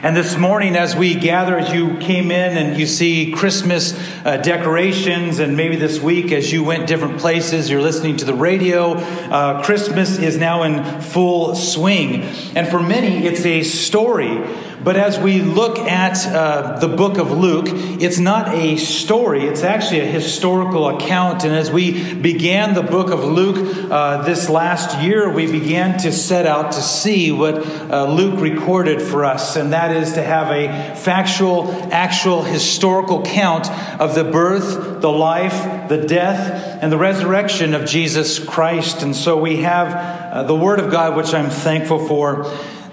And this morning, as we gather, as you came in and you see Christmas uh, decorations, and maybe this week as you went different places, you're listening to the radio, uh, Christmas is now in full swing. And for many, it's a story but as we look at uh, the book of Luke, it's not a story, it's actually a historical account. And as we began the book of Luke uh, this last year, we began to set out to see what uh, Luke recorded for us, and that is to have a factual, actual, historical count of the birth, the life, the death, and the resurrection of Jesus Christ. And so we have uh, the Word of God, which I'm thankful for.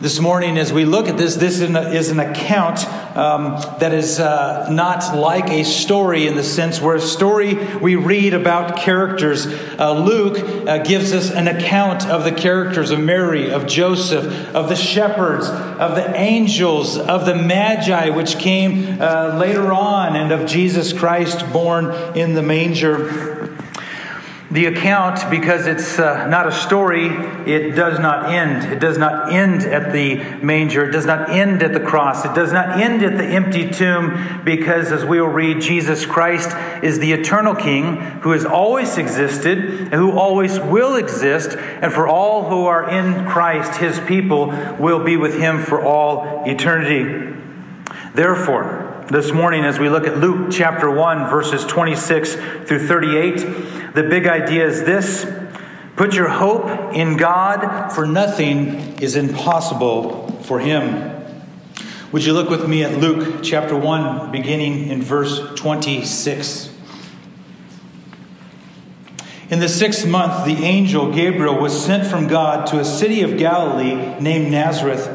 This morning, as we look at this, this is an account um, that is uh, not like a story in the sense where a story we read about characters. Uh, Luke uh, gives us an account of the characters of Mary, of Joseph, of the shepherds, of the angels, of the magi, which came uh, later on, and of Jesus Christ born in the manger. The account, because it's uh, not a story, it does not end. It does not end at the manger. It does not end at the cross. It does not end at the empty tomb, because as we will read, Jesus Christ is the eternal King who has always existed and who always will exist. And for all who are in Christ, his people will be with him for all eternity. Therefore, this morning as we look at Luke chapter 1, verses 26 through 38. The big idea is this put your hope in God, for nothing is impossible for Him. Would you look with me at Luke chapter 1, beginning in verse 26? In the sixth month, the angel Gabriel was sent from God to a city of Galilee named Nazareth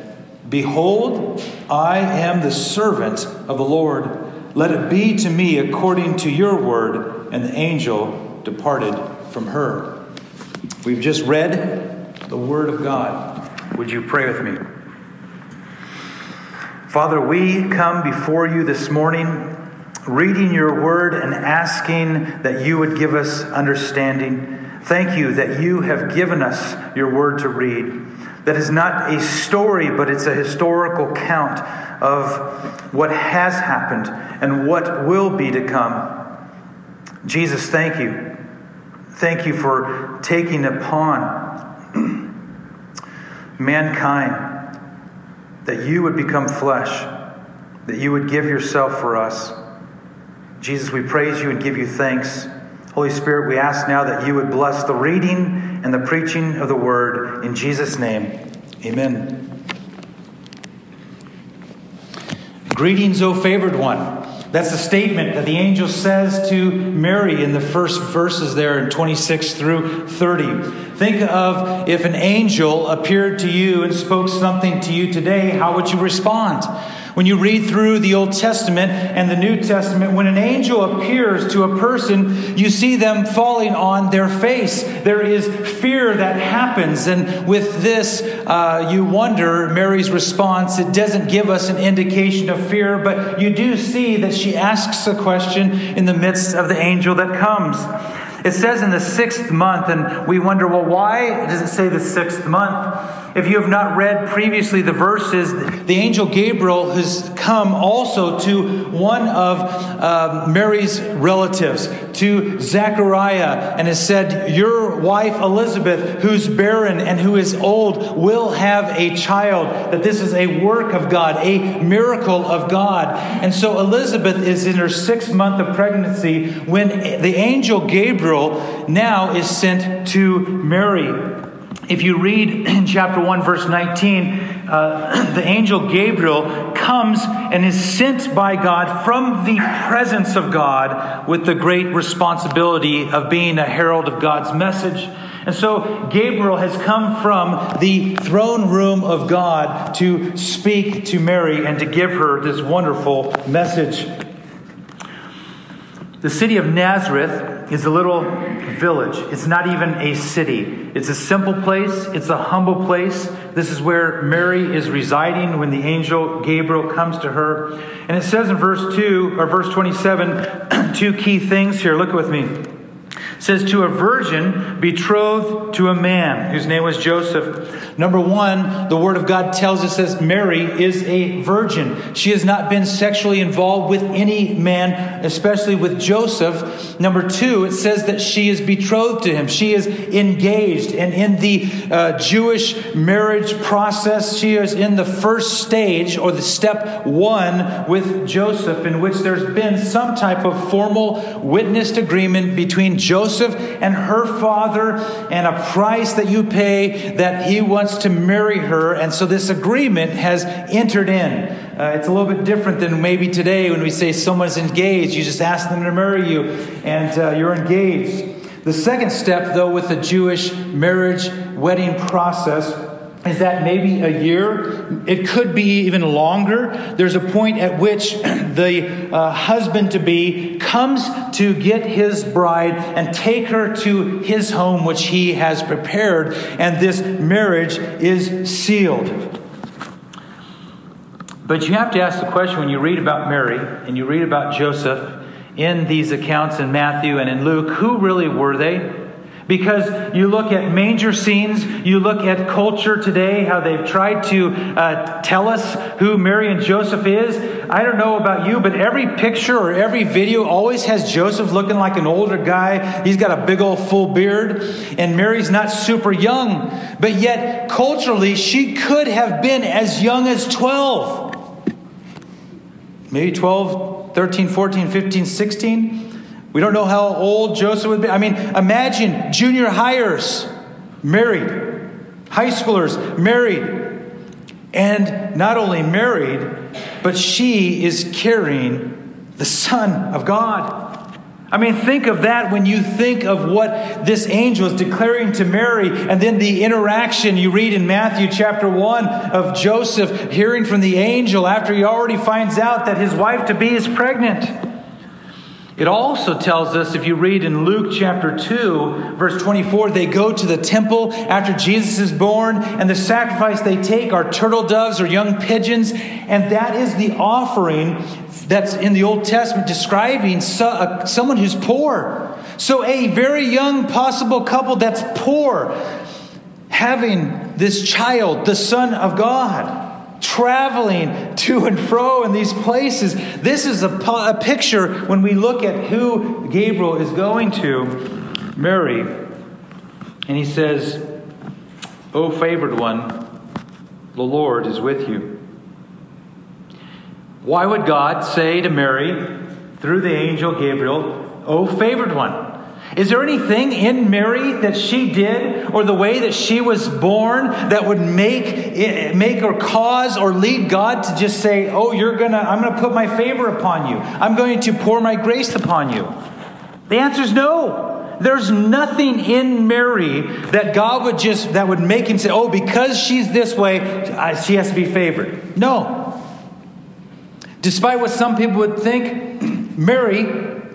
Behold, I am the servant of the Lord. Let it be to me according to your word. And the angel departed from her. We've just read the word of God. Would you pray with me? Father, we come before you this morning reading your word and asking that you would give us understanding. Thank you that you have given us your word to read that is not a story, but it's a historical count of what has happened and what will be to come. Jesus, thank you. Thank you for taking upon mankind that you would become flesh, that you would give yourself for us. Jesus, we praise you and give you thanks. Holy Spirit, we ask now that you would bless the reading and the preaching of the word in Jesus' name. Amen. Greetings, O favored one. That's the statement that the angel says to Mary in the first verses there in 26 through 30. Think of if an angel appeared to you and spoke something to you today, how would you respond? When you read through the Old Testament and the New Testament, when an angel appears to a person, you see them falling on their face. There is fear that happens. And with this, uh, you wonder Mary's response. It doesn't give us an indication of fear, but you do see that she asks a question in the midst of the angel that comes. It says in the sixth month, and we wonder, well, why does it say the sixth month? If you have not read previously the verses, the angel Gabriel has come also to one of uh, Mary's relatives, to Zechariah, and has said, Your wife Elizabeth, who's barren and who is old, will have a child. That this is a work of God, a miracle of God. And so Elizabeth is in her sixth month of pregnancy when the angel Gabriel now is sent to Mary. If you read in chapter 1, verse 19, uh, the angel Gabriel comes and is sent by God from the presence of God with the great responsibility of being a herald of God's message. And so Gabriel has come from the throne room of God to speak to Mary and to give her this wonderful message. The city of Nazareth is a little village. It's not even a city. It's a simple place, it's a humble place. This is where Mary is residing when the angel Gabriel comes to her. And it says in verse 2 or verse 27 two key things here. Look with me says to a virgin betrothed to a man whose name was Joseph. Number one, the Word of God tells us that Mary is a virgin. She has not been sexually involved with any man, especially with Joseph. Number two, it says that she is betrothed to him. She is engaged. And in the uh, Jewish marriage process, she is in the first stage or the step one with Joseph, in which there's been some type of formal witnessed agreement between Joseph and her father and a price that you pay that he wants to marry her. And so this agreement has entered in. Uh, it's a little bit different than maybe today when we say someone's engaged. You just ask them to marry you and uh, you're engaged. The second step, though, with the Jewish marriage wedding process is that maybe a year, it could be even longer. There's a point at which the uh, husband to be comes to get his bride and take her to his home, which he has prepared, and this marriage is sealed. But you have to ask the question when you read about Mary and you read about Joseph in these accounts in Matthew and in Luke who really were they? Because you look at manger scenes, you look at culture today, how they've tried to uh, tell us who Mary and Joseph is. I don't know about you, but every picture or every video always has Joseph looking like an older guy. He's got a big old full beard, and Mary's not super young. But yet, culturally, she could have been as young as 12. Maybe 12, 13, 14, 15, 16. We don't know how old Joseph would be. I mean, imagine junior highers married, high schoolers married, and not only married, but she is carrying the Son of God. I mean, think of that when you think of what this angel is declaring to Mary, and then the interaction you read in Matthew chapter 1 of Joseph hearing from the angel after he already finds out that his wife to be is pregnant. It also tells us, if you read in Luke chapter 2, verse 24, they go to the temple after Jesus is born, and the sacrifice they take are turtle doves or young pigeons, and that is the offering that's in the Old Testament describing uh, someone who's poor. So, a very young possible couple that's poor having this child, the Son of God traveling to and fro in these places. This is a, a picture when we look at who Gabriel is going to Mary. And he says, O favored one, the Lord is with you. Why would God say to Mary through the angel Gabriel, O favored one? Is there anything in Mary that she did or the way that she was born that would make make or cause or lead God to just say, "Oh, you're going to I'm going to put my favor upon you. I'm going to pour my grace upon you." The answer is no. There's nothing in Mary that God would just that would make him say, "Oh, because she's this way, she has to be favored." No. Despite what some people would think, Mary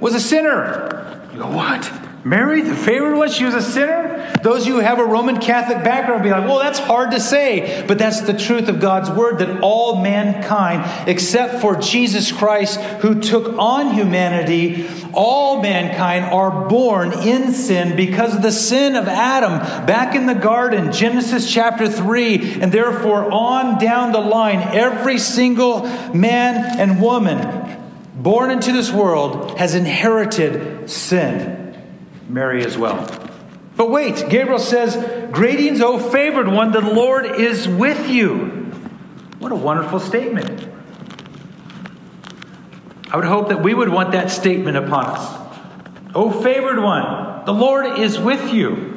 was a sinner. You go, "What?" Mary, the favored one, she was a sinner. Those who have a Roman Catholic background be like, well, that's hard to say. But that's the truth of God's word that all mankind, except for Jesus Christ, who took on humanity, all mankind are born in sin because of the sin of Adam back in the garden, Genesis chapter 3. And therefore, on down the line, every single man and woman born into this world has inherited sin. Mary as well. But wait, Gabriel says, Greetings, O favored one, the Lord is with you. What a wonderful statement. I would hope that we would want that statement upon us. O favored one, the Lord is with you.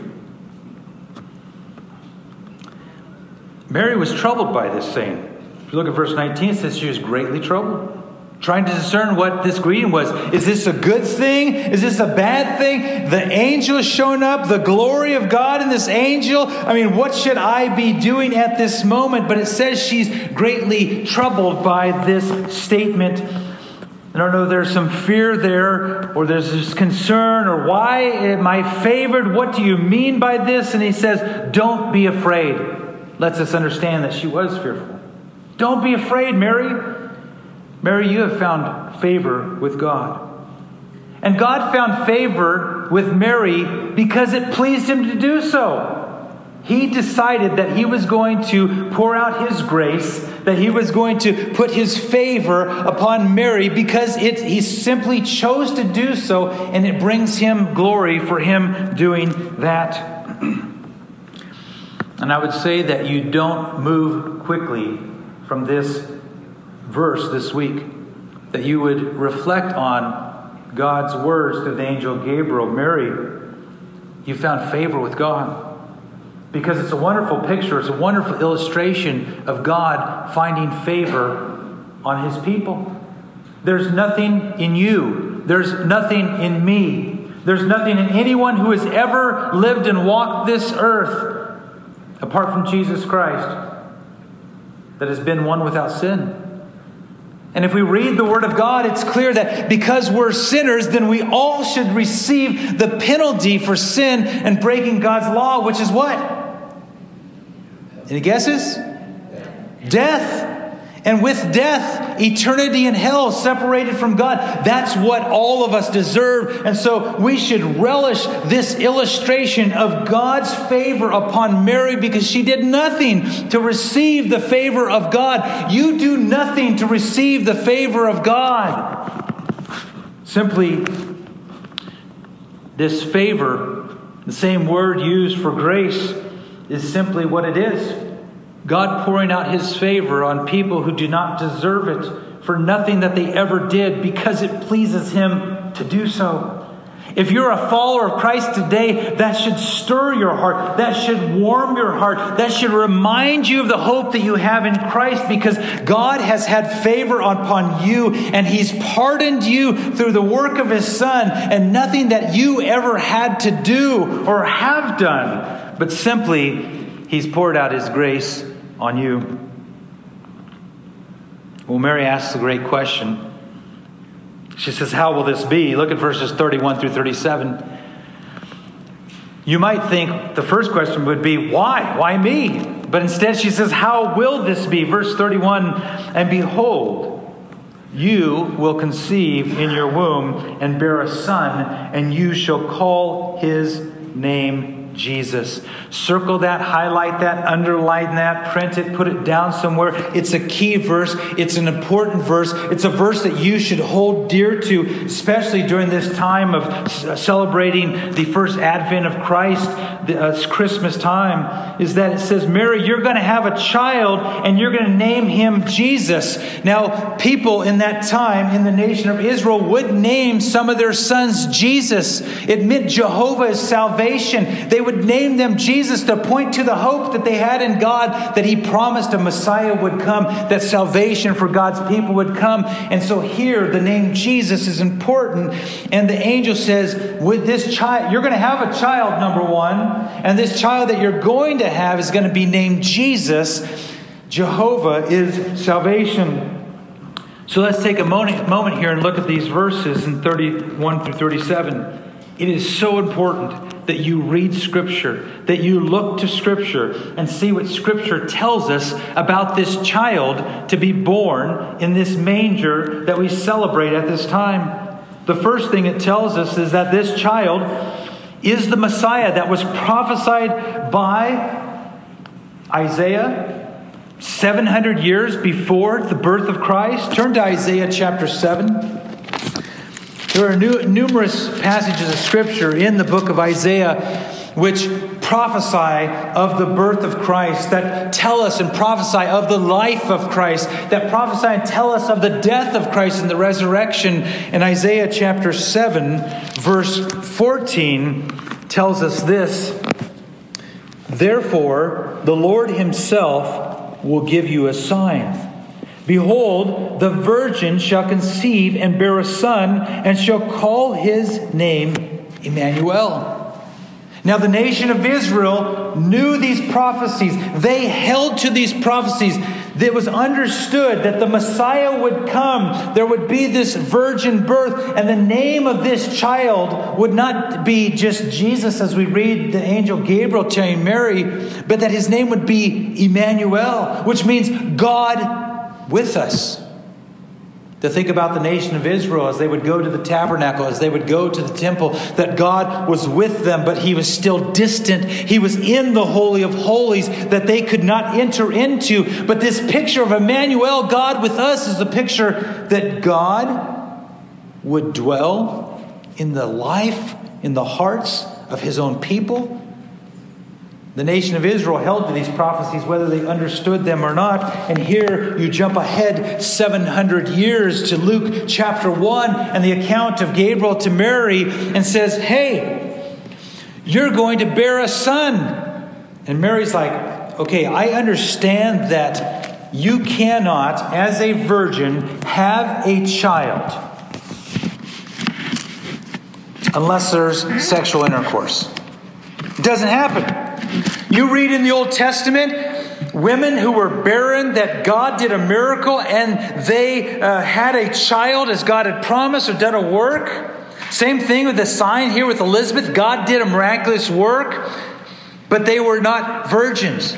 Mary was troubled by this saying. If you look at verse 19, it says she was greatly troubled trying to discern what this greeting was. Is this a good thing? Is this a bad thing? The angel is shown up, the glory of God in this angel. I mean, what should I be doing at this moment? But it says she's greatly troubled by this statement. I don't know, there's some fear there, or there's this concern, or why am I favored? What do you mean by this? And he says, Don't be afraid. Lets us understand that she was fearful. Don't be afraid, Mary. Mary, you have found favor with God. And God found favor with Mary because it pleased him to do so. He decided that he was going to pour out his grace, that he was going to put his favor upon Mary because it, he simply chose to do so, and it brings him glory for him doing that. and I would say that you don't move quickly from this verse this week, that you would reflect on God's words through the angel Gabriel. Mary, you found favor with God. Because it's a wonderful picture, it's a wonderful illustration of God finding favor on his people. There's nothing in you, there's nothing in me, there's nothing in anyone who has ever lived and walked this earth apart from Jesus Christ that has been one without sin. And if we read the Word of God, it's clear that because we're sinners, then we all should receive the penalty for sin and breaking God's law, which is what? Any guesses? Death. And with death, eternity in hell, separated from God. That's what all of us deserve. And so we should relish this illustration of God's favor upon Mary because she did nothing to receive the favor of God. You do nothing to receive the favor of God. Simply, this favor, the same word used for grace, is simply what it is. God pouring out his favor on people who do not deserve it for nothing that they ever did because it pleases him to do so. If you're a follower of Christ today, that should stir your heart. That should warm your heart. That should remind you of the hope that you have in Christ because God has had favor upon you and He's pardoned you through the work of His Son and nothing that you ever had to do or have done, but simply He's poured out His grace on you. Well, Mary asks a great question. She says, How will this be? Look at verses 31 through 37. You might think the first question would be, Why? Why me? But instead, she says, How will this be? Verse 31 And behold, you will conceive in your womb and bear a son, and you shall call his name Jesus. Circle that, highlight that, underline that, print it, put it down somewhere. It's a key verse. It's an important verse. It's a verse that you should hold dear to, especially during this time of celebrating the first advent of Christ, uh, Christmas time, is that it says, Mary, you're going to have a child and you're going to name him Jesus. Now, people in that time in the nation of Israel would name some of their sons Jesus. It meant Jehovah is salvation. They would would name them Jesus to point to the hope that they had in God that He promised a Messiah would come, that salvation for God's people would come. And so here, the name Jesus is important. And the angel says, With this child, you're going to have a child, number one. And this child that you're going to have is going to be named Jesus. Jehovah is salvation. So let's take a moment, moment here and look at these verses in 31 through 37. It is so important that you read Scripture, that you look to Scripture and see what Scripture tells us about this child to be born in this manger that we celebrate at this time. The first thing it tells us is that this child is the Messiah that was prophesied by Isaiah 700 years before the birth of Christ. Turn to Isaiah chapter 7. There are new, numerous passages of Scripture in the book of Isaiah which prophesy of the birth of Christ, that tell us and prophesy of the life of Christ, that prophesy and tell us of the death of Christ and the resurrection. In Isaiah chapter 7, verse 14, tells us this Therefore, the Lord Himself will give you a sign. Behold, the virgin shall conceive and bear a son, and shall call his name Emmanuel. Now, the nation of Israel knew these prophecies. They held to these prophecies. It was understood that the Messiah would come. There would be this virgin birth, and the name of this child would not be just Jesus, as we read the angel Gabriel telling Mary, but that his name would be Emmanuel, which means God with us. To think about the nation of Israel as they would go to the tabernacle, as they would go to the temple, that God was with them, but He was still distant. He was in the Holy of Holies that they could not enter into. But this picture of Emmanuel, God with us, is a picture that God would dwell in the life, in the hearts of His own people the nation of Israel held to these prophecies whether they understood them or not. And here you jump ahead 700 years to Luke chapter 1 and the account of Gabriel to Mary and says, Hey, you're going to bear a son. And Mary's like, Okay, I understand that you cannot, as a virgin, have a child unless there's sexual intercourse. It doesn't happen. You read in the Old Testament women who were barren that God did a miracle and they uh, had a child as God had promised or done a work. Same thing with the sign here with Elizabeth. God did a miraculous work, but they were not virgins.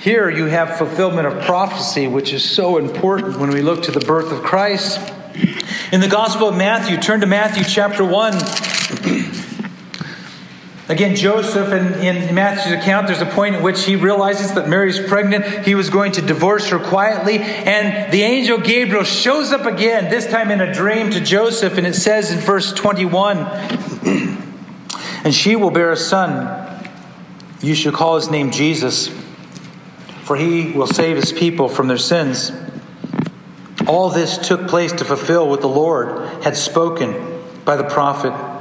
Here you have fulfillment of prophecy, which is so important when we look to the birth of Christ. In the Gospel of Matthew, turn to Matthew chapter 1. Again, Joseph, in, in Matthew's account, there's a point at which he realizes that Mary's pregnant. He was going to divorce her quietly. And the angel Gabriel shows up again, this time in a dream to Joseph. And it says in verse 21 And she will bear a son. You shall call his name Jesus, for he will save his people from their sins. All this took place to fulfill what the Lord had spoken by the prophet.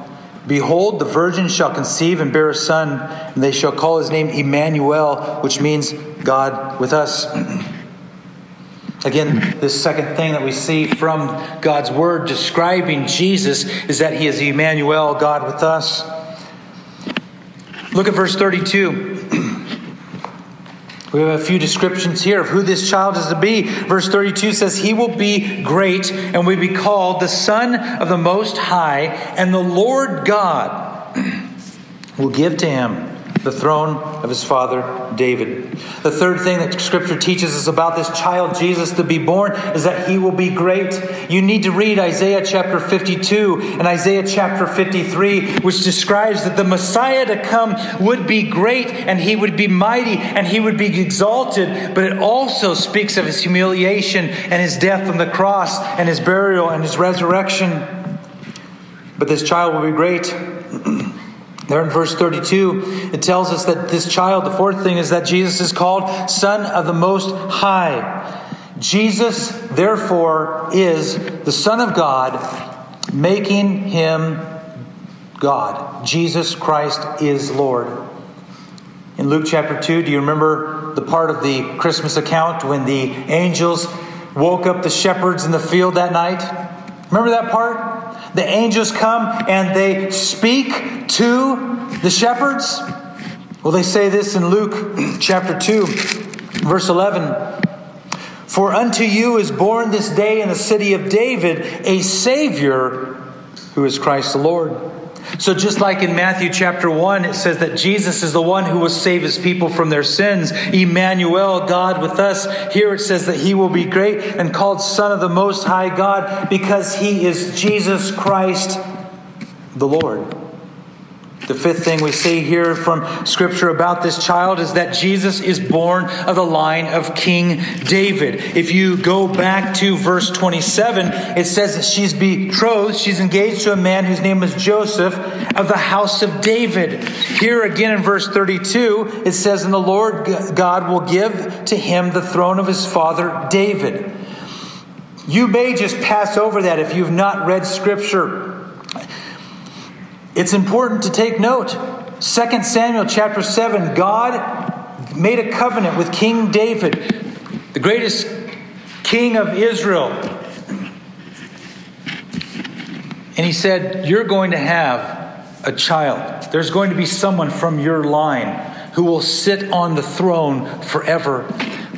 Behold, the virgin shall conceive and bear a son, and they shall call his name Emmanuel, which means God with us. Again, this second thing that we see from God's word describing Jesus is that he is Emmanuel, God with us. Look at verse 32. We have a few descriptions here of who this child is to be. Verse 32 says, He will be great and will be called the Son of the Most High, and the Lord God will give to him the throne of his father David. The third thing that scripture teaches us about this child Jesus to be born is that he will be great. You need to read Isaiah chapter 52 and Isaiah chapter 53, which describes that the Messiah to come would be great and he would be mighty and he would be exalted, but it also speaks of his humiliation and his death on the cross and his burial and his resurrection. But this child will be great. There in verse 32, it tells us that this child, the fourth thing is that Jesus is called Son of the Most High. Jesus, therefore, is the Son of God, making him God. Jesus Christ is Lord. In Luke chapter 2, do you remember the part of the Christmas account when the angels woke up the shepherds in the field that night? Remember that part? The angels come and they speak to the shepherds. Well, they say this in Luke chapter 2, verse 11. For unto you is born this day in the city of David a Savior who is Christ the Lord. So, just like in Matthew chapter 1, it says that Jesus is the one who will save his people from their sins. Emmanuel, God with us. Here it says that he will be great and called Son of the Most High God because he is Jesus Christ the Lord. The fifth thing we see here from Scripture about this child is that Jesus is born of the line of King David. If you go back to verse 27, it says that she's betrothed, she's engaged to a man whose name was Joseph of the house of David. Here again in verse 32, it says, And the Lord God will give to him the throne of his father David. You may just pass over that if you've not read Scripture. It's important to take note. 2 Samuel chapter 7, God made a covenant with King David, the greatest king of Israel. And he said, You're going to have a child. There's going to be someone from your line who will sit on the throne forever,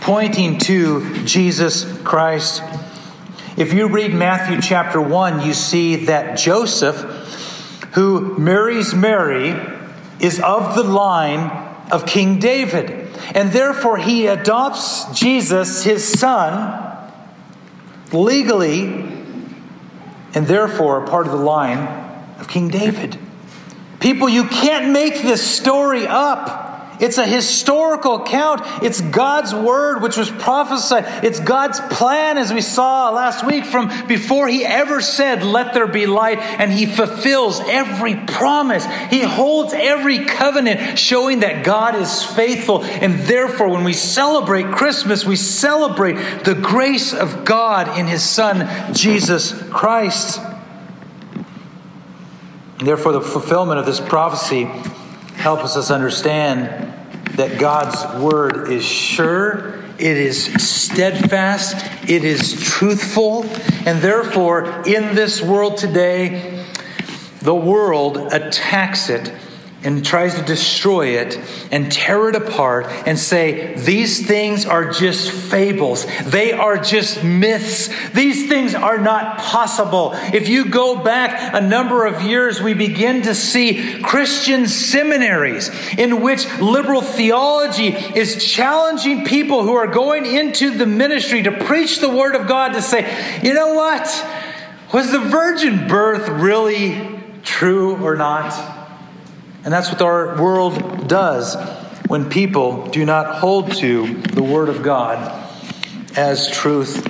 pointing to Jesus Christ. If you read Matthew chapter 1, you see that Joseph who marries Mary, is of the line of King David. And therefore, he adopts Jesus, his son, legally, and therefore a part of the line of King David. People, you can't make this story up. It's a historical account. It's God's word which was prophesied. It's God's plan, as we saw last week, from before He ever said, Let there be light, and He fulfills every promise. He holds every covenant, showing that God is faithful. And therefore, when we celebrate Christmas, we celebrate the grace of God in His Son, Jesus Christ. And therefore, the fulfillment of this prophecy helps us understand that God's word is sure, it is steadfast, it is truthful, and therefore, in this world today, the world attacks it and tries to destroy it and tear it apart and say, these things are just fables. They are just myths. These things are not possible. If you go back a number of years, we begin to see Christian seminaries in which liberal theology is challenging people who are going into the ministry to preach the Word of God to say, you know what? Was the virgin birth really true or not? And that's what our world does when people do not hold to the Word of God as truth.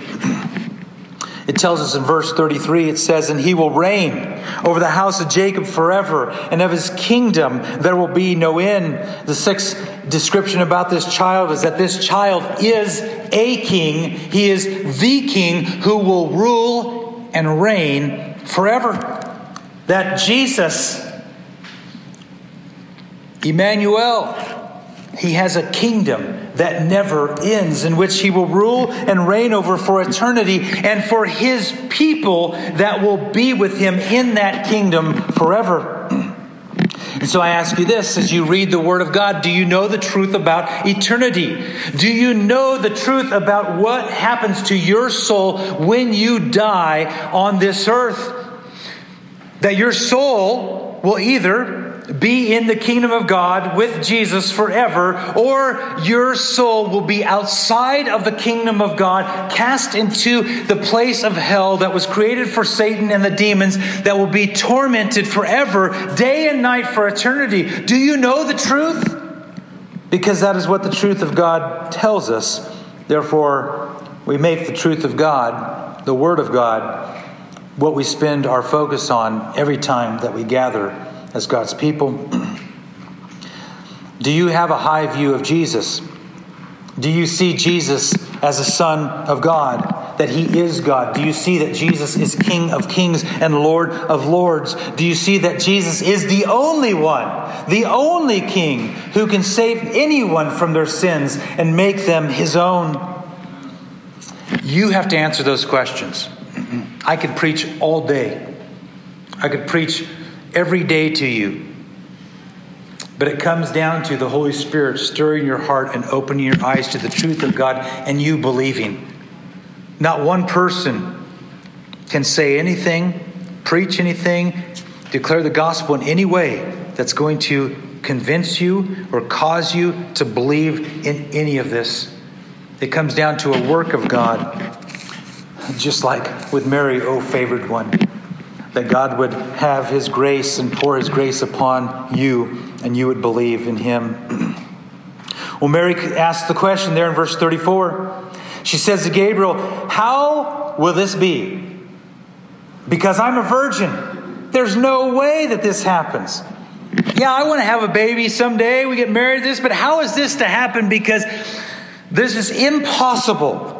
It tells us in verse 33, it says, And he will reign over the house of Jacob forever, and of his kingdom there will be no end. The sixth description about this child is that this child is a king. He is the king who will rule and reign forever. That Jesus Emmanuel. He has a kingdom that never ends, in which he will rule and reign over for eternity, and for his people that will be with him in that kingdom forever. And so I ask you this as you read the Word of God do you know the truth about eternity? Do you know the truth about what happens to your soul when you die on this earth? That your soul will either be in the kingdom of God with Jesus forever, or your soul will be outside of the kingdom of God, cast into the place of hell that was created for Satan and the demons, that will be tormented forever, day and night for eternity. Do you know the truth? Because that is what the truth of God tells us. Therefore, we make the truth of God, the Word of God, what we spend our focus on every time that we gather as God's people? Do you have a high view of Jesus? Do you see Jesus as a Son of God, that He is God? Do you see that Jesus is King of kings and Lord of lords? Do you see that Jesus is the only one, the only King who can save anyone from their sins and make them His own? You have to answer those questions. I could preach all day. I could preach every day to you. But it comes down to the Holy Spirit stirring your heart and opening your eyes to the truth of God and you believing. Not one person can say anything, preach anything, declare the gospel in any way that's going to convince you or cause you to believe in any of this. It comes down to a work of God, just like with Mary, O favored one, that God would have his grace and pour his grace upon you, and you would believe in him. well, Mary asked the question there in verse 34. She says to Gabriel, How will this be? Because I'm a virgin. There's no way that this happens. Yeah, I want to have a baby someday. We get married this, but how is this to happen? Because this is impossible.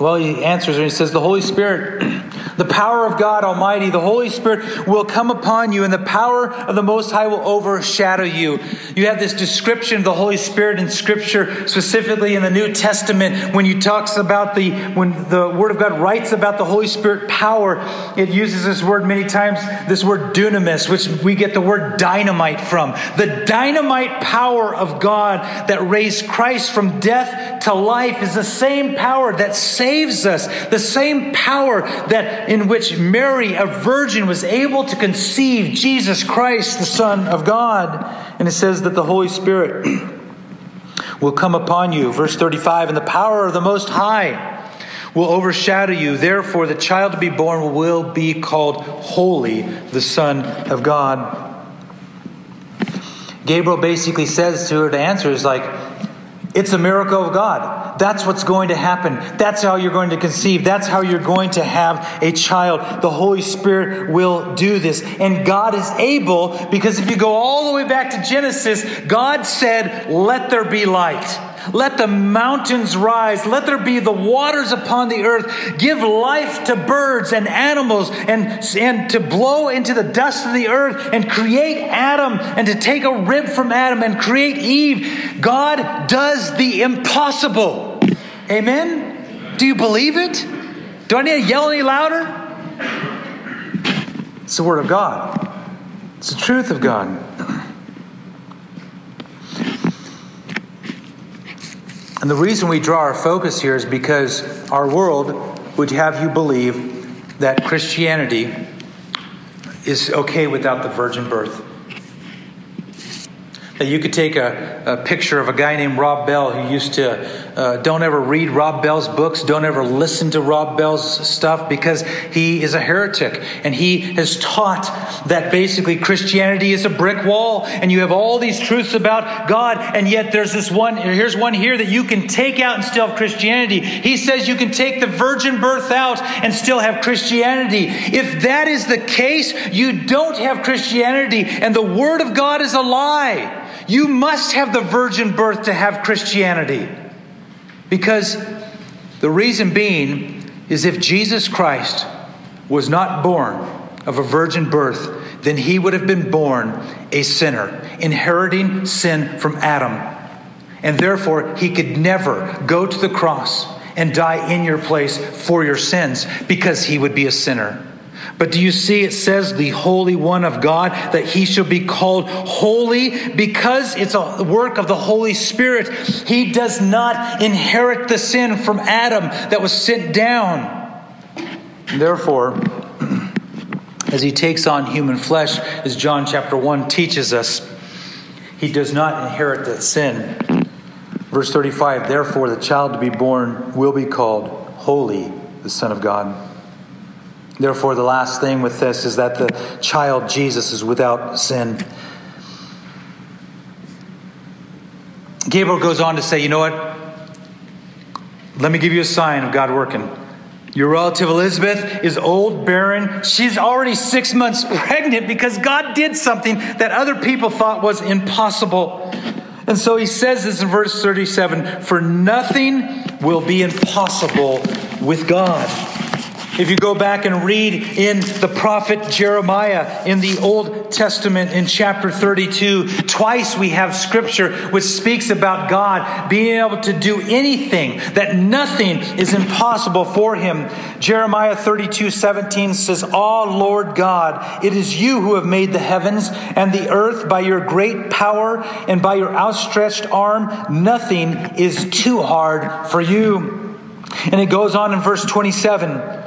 Well, he answers and he says, The Holy Spirit, the power of God Almighty, the Holy Spirit will come upon you, and the power of the Most High will overshadow you. You have this description of the Holy Spirit in Scripture, specifically in the New Testament, when he talks about the, when the Word of God writes about the Holy Spirit power, it uses this word many times, this word dunamis, which we get the word dynamite from. The dynamite power of God that raised Christ from death to life is the same power that saves saves us. The same power that in which Mary, a virgin, was able to conceive Jesus Christ, the Son of God. And it says that the Holy Spirit will come upon you. Verse 35 And the power of the Most High will overshadow you. Therefore, the child to be born will be called Holy, the Son of God. Gabriel basically says to her the answer is like, it's a miracle of God. That's what's going to happen. That's how you're going to conceive. That's how you're going to have a child. The Holy Spirit will do this. And God is able, because if you go all the way back to Genesis, God said, Let there be light. Let the mountains rise. Let there be the waters upon the earth. Give life to birds and animals and, and to blow into the dust of the earth and create Adam and to take a rib from Adam and create Eve. God does the impossible. Amen? Do you believe it? Do I need to yell any louder? It's the Word of God, it's the truth of God. And the reason we draw our focus here is because our world would have you believe that Christianity is okay without the virgin birth. That you could take a, a picture of a guy named Rob Bell who used to uh, don't ever read Rob Bell's books. Don't ever listen to Rob Bell's stuff because he is a heretic. And he has taught that basically Christianity is a brick wall and you have all these truths about God. And yet there's this one, here's one here that you can take out and still have Christianity. He says you can take the virgin birth out and still have Christianity. If that is the case, you don't have Christianity and the Word of God is a lie. You must have the virgin birth to have Christianity. Because the reason being is if Jesus Christ was not born of a virgin birth, then he would have been born a sinner, inheriting sin from Adam. And therefore, he could never go to the cross and die in your place for your sins because he would be a sinner. But do you see it says the Holy One of God that he shall be called holy because it's a work of the Holy Spirit. He does not inherit the sin from Adam that was sent down. Therefore, as he takes on human flesh, as John chapter 1 teaches us, he does not inherit that sin. Verse 35 Therefore, the child to be born will be called holy, the Son of God. Therefore, the last thing with this is that the child Jesus is without sin. Gabriel goes on to say, You know what? Let me give you a sign of God working. Your relative Elizabeth is old, barren. She's already six months pregnant because God did something that other people thought was impossible. And so he says this in verse 37 For nothing will be impossible with God. If you go back and read in the prophet Jeremiah in the Old Testament in chapter 32, twice we have scripture which speaks about God being able to do anything, that nothing is impossible for him. Jeremiah 32 17 says, Ah, Lord God, it is you who have made the heavens and the earth by your great power and by your outstretched arm. Nothing is too hard for you. And it goes on in verse 27.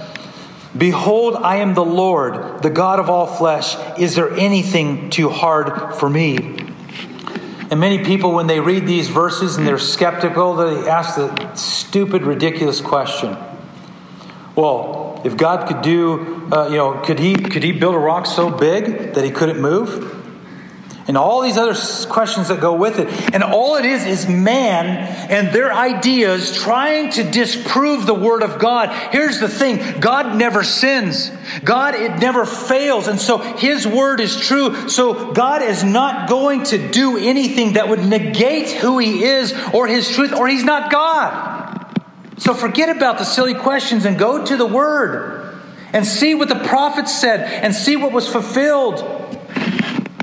Behold, I am the Lord, the God of all flesh. Is there anything too hard for me? And many people, when they read these verses and they're skeptical, they ask the stupid, ridiculous question. Well, if God could do, uh, you know, could he could he build a rock so big that he couldn't move? And all these other questions that go with it. And all it is is man and their ideas trying to disprove the Word of God. Here's the thing God never sins, God, it never fails. And so His Word is true. So God is not going to do anything that would negate who He is or His truth, or He's not God. So forget about the silly questions and go to the Word and see what the prophets said and see what was fulfilled.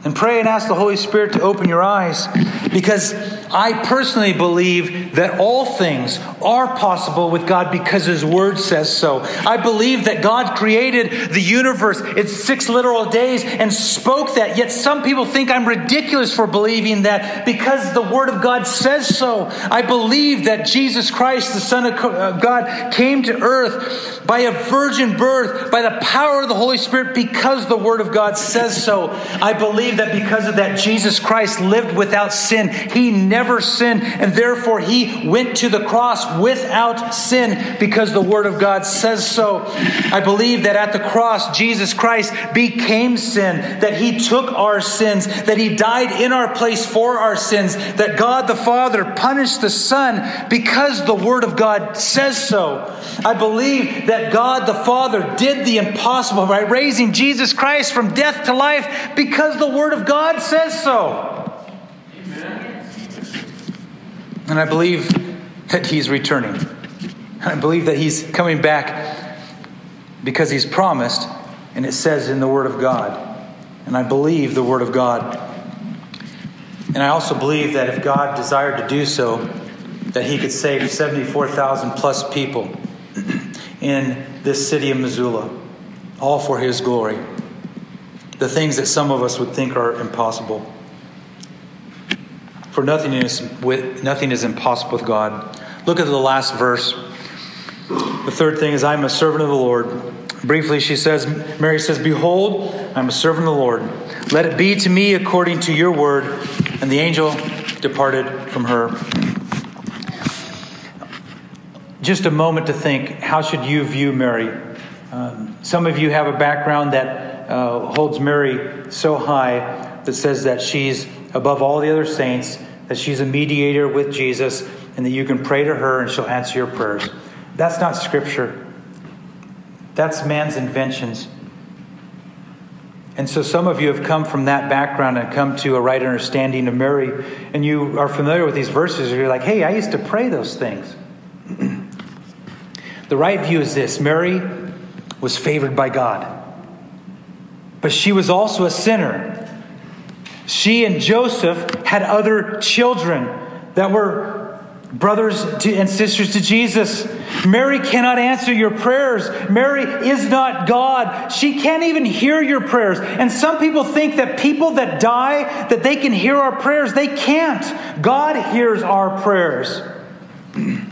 And pray and ask the Holy Spirit to open your eyes because I personally believe that all things are possible with God because His Word says so. I believe that God created the universe in six literal days and spoke that, yet some people think I'm ridiculous for believing that because the Word of God says so. I believe that Jesus Christ, the Son of uh, God, came to earth by a virgin birth, by the power of the Holy Spirit, because the Word of God says so. I believe that because of that, Jesus Christ lived without sin. He never sinned, and therefore he went to the cross without sin because the Word of God says so. I believe that at the cross, Jesus Christ became sin, that he took our sins, that he died in our place for our sins, that God the Father punished the Son because the Word of God says so. I believe that God the Father did the impossible by raising Jesus Christ from death to life because the Word of God says so. And I believe that he's returning. I believe that he's coming back because he's promised, and it says in the Word of God. And I believe the Word of God. And I also believe that if God desired to do so, that he could save 74,000 plus people in this city of Missoula, all for his glory. The things that some of us would think are impossible. For nothing is, with, nothing is impossible with God. Look at the last verse. The third thing is, I'm a servant of the Lord. Briefly, she says, Mary says, Behold, I'm a servant of the Lord. Let it be to me according to your word. And the angel departed from her. Just a moment to think how should you view Mary? Um, some of you have a background that uh, holds Mary so high that says that she's above all the other saints, that she's a mediator with Jesus, and that you can pray to her and she'll answer your prayers. That's not scripture, that's man's inventions. And so some of you have come from that background and come to a right understanding of Mary, and you are familiar with these verses. You're like, hey, I used to pray those things. the right view is this Mary was favored by God, but she was also a sinner. She and Joseph had other children that were brothers and sisters to Jesus. Mary cannot answer your prayers. Mary is not God. She can't even hear your prayers. And some people think that people that die that they can hear our prayers. They can't. God hears our prayers.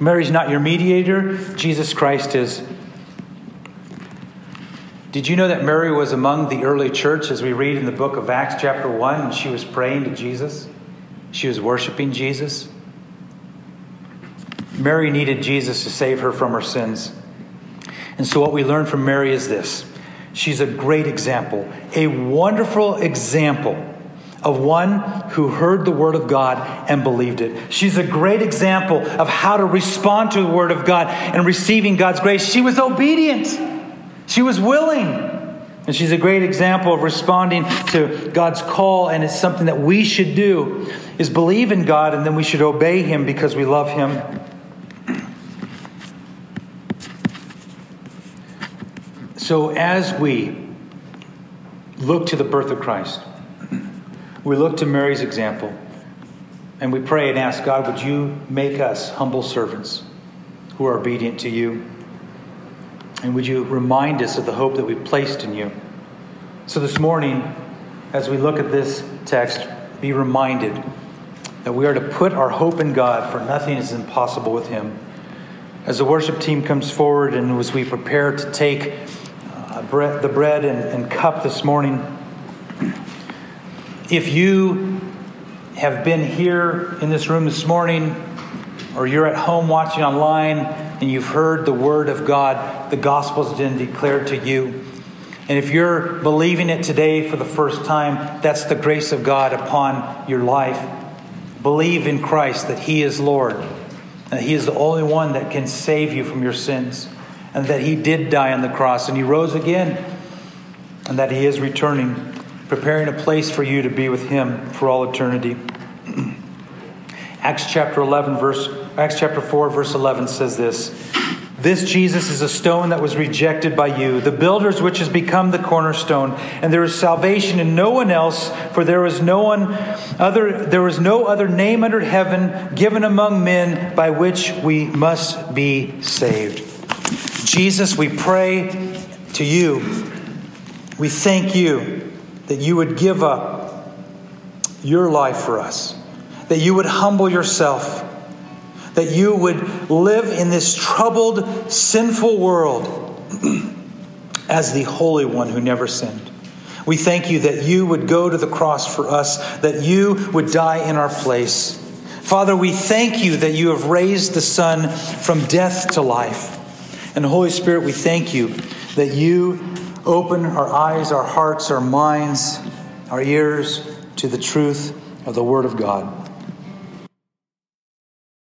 Mary's not your mediator. Jesus Christ is. Did you know that Mary was among the early church as we read in the book of Acts, chapter 1, and she was praying to Jesus? She was worshiping Jesus. Mary needed Jesus to save her from her sins. And so, what we learn from Mary is this she's a great example, a wonderful example of one who heard the Word of God and believed it. She's a great example of how to respond to the Word of God and receiving God's grace. She was obedient. She was willing. And she's a great example of responding to God's call, and it's something that we should do is believe in God and then we should obey him because we love him. So as we look to the birth of Christ, we look to Mary's example, and we pray and ask God, would you make us humble servants who are obedient to you? And would you remind us of the hope that we've placed in you? So this morning, as we look at this text, be reminded that we are to put our hope in God, for nothing is impossible with Him. as the worship team comes forward and as we prepare to take uh, the bread and, and cup this morning, if you have been here in this room this morning, or you're at home watching online and you've heard the word of God, the gospel's been declared to you. And if you're believing it today for the first time, that's the grace of God upon your life. Believe in Christ that He is Lord, that He is the only one that can save you from your sins, and that He did die on the cross and He rose again, and that He is returning, preparing a place for you to be with Him for all eternity. Acts chapter 11 verse Acts chapter 4 verse 11 says this this Jesus is a stone that was rejected by you, the builders which has become the cornerstone, and there is salvation in no one else, for there is no one other there is no other name under heaven given among men by which we must be saved. Jesus, we pray to you. We thank you that you would give up your life for us, that you would humble yourself that you would live in this troubled, sinful world as the Holy One who never sinned. We thank you that you would go to the cross for us, that you would die in our place. Father, we thank you that you have raised the Son from death to life. And Holy Spirit, we thank you that you open our eyes, our hearts, our minds, our ears to the truth of the Word of God.